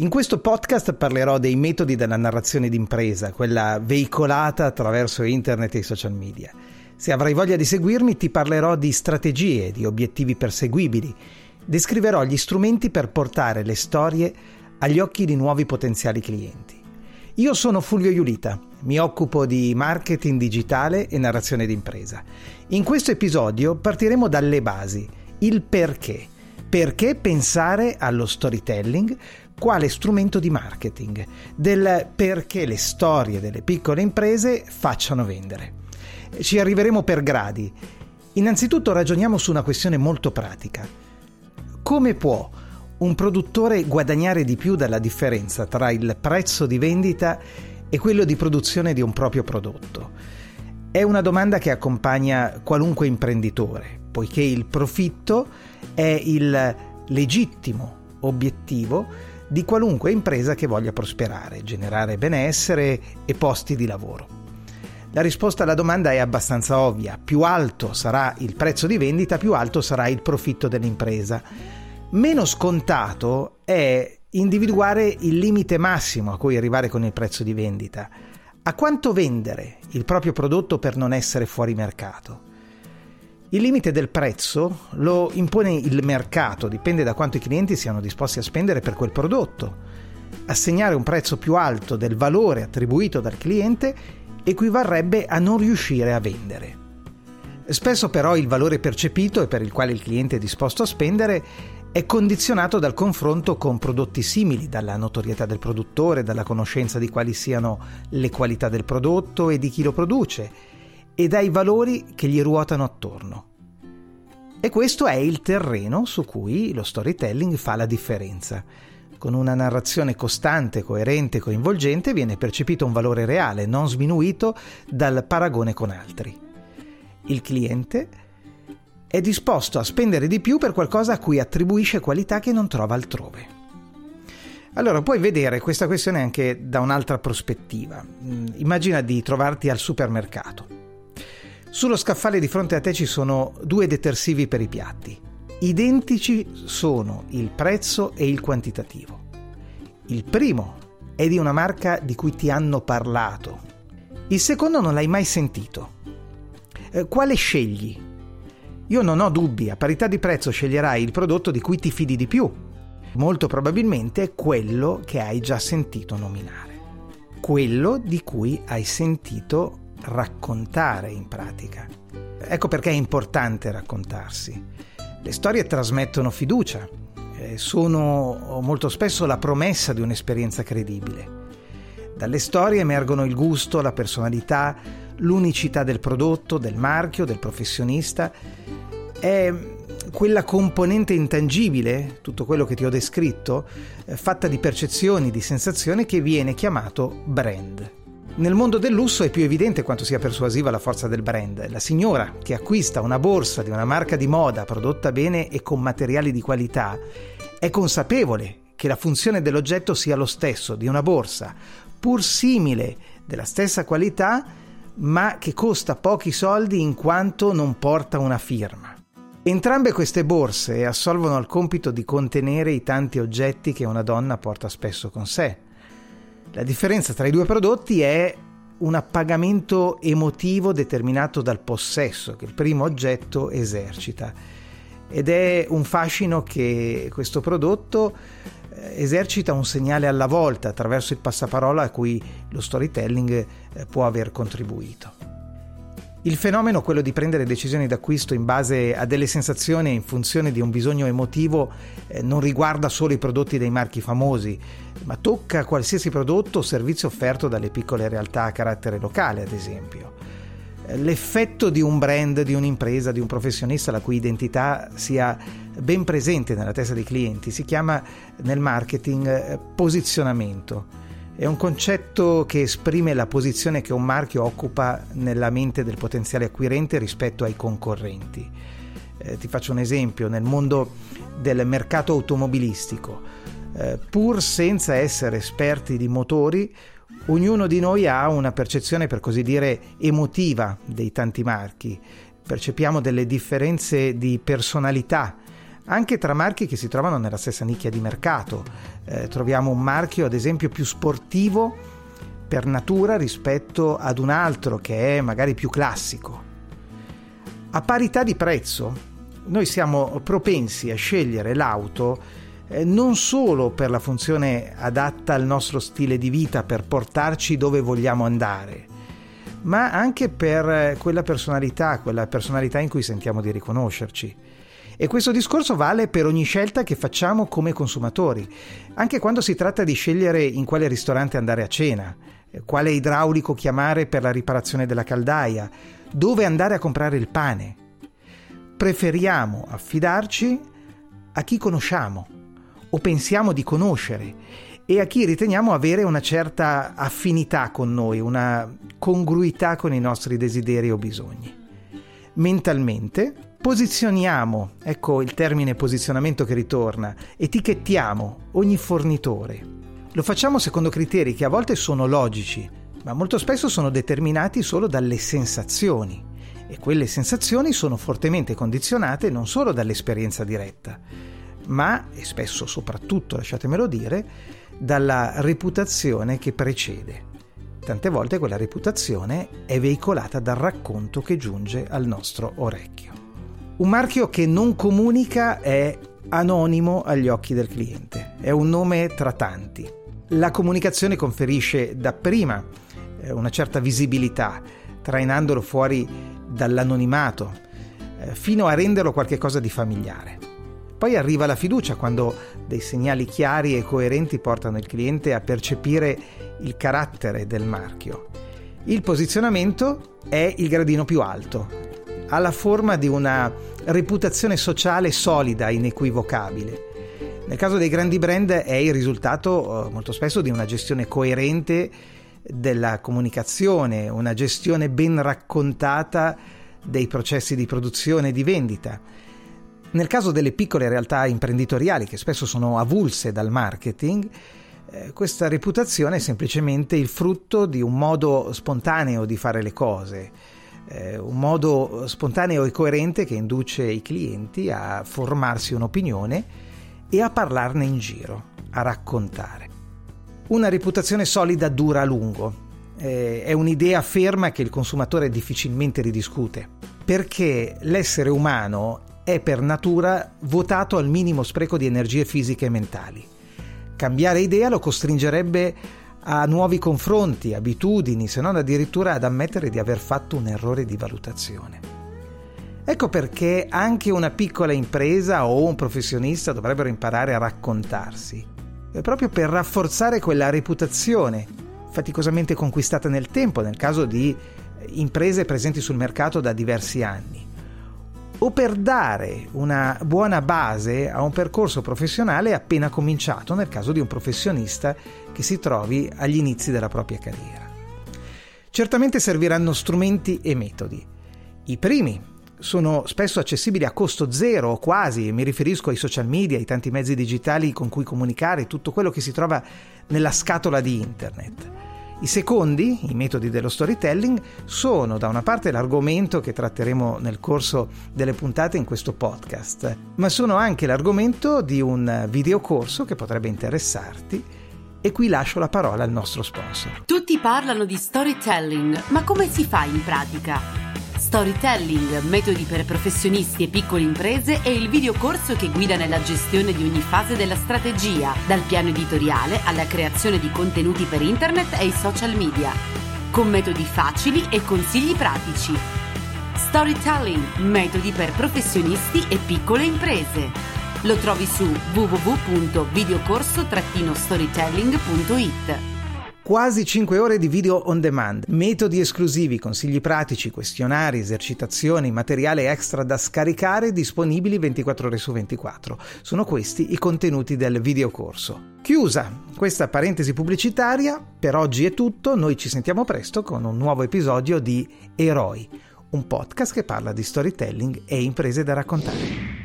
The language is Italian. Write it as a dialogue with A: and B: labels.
A: In questo podcast parlerò dei metodi della narrazione d'impresa, quella veicolata attraverso internet e social media. Se avrai voglia di seguirmi ti parlerò di strategie, di obiettivi perseguibili. Descriverò gli strumenti per portare le storie agli occhi di nuovi potenziali clienti. Io sono Fulvio Iulita, mi occupo di marketing digitale e narrazione d'impresa. In questo episodio partiremo dalle basi, il perché perché pensare allo storytelling quale strumento di marketing, del perché le storie delle piccole imprese facciano vendere. Ci arriveremo per gradi. Innanzitutto ragioniamo su una questione molto pratica. Come può un produttore guadagnare di più dalla differenza tra il prezzo di vendita e quello di produzione di un proprio prodotto? È una domanda che accompagna qualunque imprenditore, poiché il profitto è il legittimo obiettivo di qualunque impresa che voglia prosperare, generare benessere e posti di lavoro. La risposta alla domanda è abbastanza ovvia, più alto sarà il prezzo di vendita, più alto sarà il profitto dell'impresa. Meno scontato è individuare il limite massimo a cui arrivare con il prezzo di vendita. A quanto vendere il proprio prodotto per non essere fuori mercato? Il limite del prezzo lo impone il mercato, dipende da quanto i clienti siano disposti a spendere per quel prodotto. Assegnare un prezzo più alto del valore attribuito dal cliente equivarrebbe a non riuscire a vendere. Spesso però il valore percepito e per il quale il cliente è disposto a spendere è condizionato dal confronto con prodotti simili, dalla notorietà del produttore, dalla conoscenza di quali siano le qualità del prodotto e di chi lo produce e dai valori che gli ruotano attorno. E questo è il terreno su cui lo storytelling fa la differenza. Con una narrazione costante, coerente e coinvolgente viene percepito un valore reale, non sminuito dal paragone con altri. Il cliente è disposto a spendere di più per qualcosa a cui attribuisce qualità che non trova altrove. Allora, puoi vedere questa questione anche da un'altra prospettiva. Mm, immagina di trovarti al supermercato. Sullo scaffale di fronte a te ci sono due detersivi per i piatti. Identici sono il prezzo e il quantitativo. Il primo è di una marca di cui ti hanno parlato. Il secondo non l'hai mai sentito. Eh, quale scegli? Io non ho dubbi, a parità di prezzo sceglierai il prodotto di cui ti fidi di più. Molto probabilmente è quello che hai già sentito nominare. Quello di cui hai sentito raccontare in pratica. Ecco perché è importante raccontarsi. Le storie trasmettono fiducia, eh, sono molto spesso la promessa di un'esperienza credibile. Dalle storie emergono il gusto, la personalità, l'unicità del prodotto, del marchio, del professionista. È quella componente intangibile, tutto quello che ti ho descritto, eh, fatta di percezioni, di sensazioni, che viene chiamato brand. Nel mondo del lusso è più evidente quanto sia persuasiva la forza del brand. La signora che acquista una borsa di una marca di moda prodotta bene e con materiali di qualità è consapevole che la funzione dell'oggetto sia lo stesso di una borsa, pur simile, della stessa qualità, ma che costa pochi soldi in quanto non porta una firma. Entrambe queste borse assolvono al compito di contenere i tanti oggetti che una donna porta spesso con sé la differenza tra i due prodotti è un appagamento emotivo determinato dal possesso che il primo oggetto esercita ed è un fascino che questo prodotto eh, esercita un segnale alla volta attraverso il passaparola a cui lo storytelling eh, può aver contribuito. Il fenomeno, quello di prendere decisioni d'acquisto in base a delle sensazioni in funzione di un bisogno emotivo, eh, non riguarda solo i prodotti dei marchi famosi, ma tocca qualsiasi prodotto o servizio offerto dalle piccole realtà a carattere locale, ad esempio. l'effetto di un brand, di un'impresa, di un professionista la cui identità sia ben presente nella testa dei clienti si chiama nel marketing eh, posizionamento. È un concetto che esprime la posizione che un marchio occupa nella mente del potenziale acquirente rispetto ai concorrenti. Eh, ti faccio un esempio, nel mondo del mercato automobilistico, eh, pur senza essere esperti di motori, ognuno di noi ha una percezione, per così dire, emotiva dei tanti marchi. Percepiamo delle differenze di personalità anche tra marchi che si trovano nella stessa nicchia di mercato. Eh, troviamo un marchio, ad esempio, più sportivo per natura rispetto ad un altro che è magari più classico. A parità di prezzo, noi siamo propensi a scegliere l'auto eh, non solo per la funzione adatta al nostro stile di vita, per portarci dove vogliamo andare, ma anche per quella personalità, quella personalità in cui sentiamo di riconoscerci. E questo discorso vale per ogni scelta che facciamo come consumatori, anche quando si tratta di scegliere in quale ristorante andare a cena, eh, quale idraulico chiamare per la riparazione della caldaia, dove andare a comprare il pane. Preferiamo affidarci a chi conosciamo o pensiamo di conoscere e a chi riteniamo avere una certa affinità con noi, una congruità con i nostri desideri o bisogni. Mentalmente posizioniamo, ecco il termine posizionamento che ritorna, etichettiamo ogni fornitore. Lo facciamo secondo criteri che a volte sono logici, ma molto spesso sono determinati solo dalle sensazioni e quelle sensazioni sono fortemente condizionate non solo dall'esperienza diretta, ma, e spesso soprattutto, lasciatemelo dire, dalla reputazione che precede. Tante volte quella reputazione è veicolata dal racconto che giunge al nostro orecchio. Un marchio che non comunica è anonimo agli occhi del cliente, è un nome tra tanti. La comunicazione conferisce dapprima eh, una certa visibilità, trainandolo fuori dall'anonimato, eh, fino a renderlo qualcosa di familiare. Poi arriva la fiducia quando dei segnali chiari e coerenti portano il cliente a percepire il carattere del marchio. Il posizionamento è il gradino più alto, ha la forma di una reputazione sociale solida, inequivocabile. Nel caso dei grandi brand è il risultato eh, molto spesso di una gestione coerente della comunicazione, una gestione ben raccontata dei processi di produzione e di vendita nel caso delle piccole realtà imprenditoriali che spesso sono avulse dal marketing, eh, questa reputazione è semplicemente il frutto di un modo spontaneo di fare le cose, eh, un modo spontaneo e coerente che induce i clienti a formarsi un'opinione e a parlarne in giro, a raccontare. Una reputazione solida dura a lungo, eh, è un'idea ferma che il consumatore difficilmente ridiscute, perché l'essere umano è per natura votato al minimo spreco di energie fisiche e mentali. Cambiare idea lo costringerebbe a nuovi confronti, abitudini, se non addirittura ad ammettere di aver fatto un errore di valutazione. Ecco perché anche una piccola impresa o un professionista dovrebbero imparare a raccontarsi, proprio per rafforzare quella reputazione faticosamente conquistata nel tempo, nel caso di imprese presenti sul mercato da diversi anni o per dare una buona base a un percorso professionale appena cominciato nel caso di un professionista che si trovi agli inizi della propria carriera. Certamente serviranno strumenti e metodi. I primi sono spesso accessibili a costo zero o quasi, mi riferisco ai social media, ai tanti mezzi digitali con cui comunicare, tutto quello che si trova nella scatola di internet. I secondi, i metodi dello storytelling, sono da una parte l'argomento che tratteremo nel corso delle puntate in questo podcast, ma sono anche l'argomento di un videocorso che potrebbe interessarti e qui lascio la parola al nostro sponsor.
B: Tutti parlano di storytelling, ma come si fa in pratica? Storytelling, metodi per professionisti e piccole imprese è il videocorso che guida nella gestione di ogni fase della strategia, dal piano editoriale alla creazione di contenuti per internet e i social media, con metodi facili e consigli pratici. Storytelling, metodi per professionisti e piccole imprese. Lo trovi su www.videocorso-storytelling.it.
A: Quasi 5 ore di video on demand, metodi esclusivi, consigli pratici, questionari, esercitazioni, materiale extra da scaricare disponibili 24 ore su 24. Sono questi i contenuti del videocorso. Chiusa questa parentesi pubblicitaria, per oggi è tutto, noi ci sentiamo presto con un nuovo episodio di Eroi, un podcast che parla di storytelling e imprese da raccontare.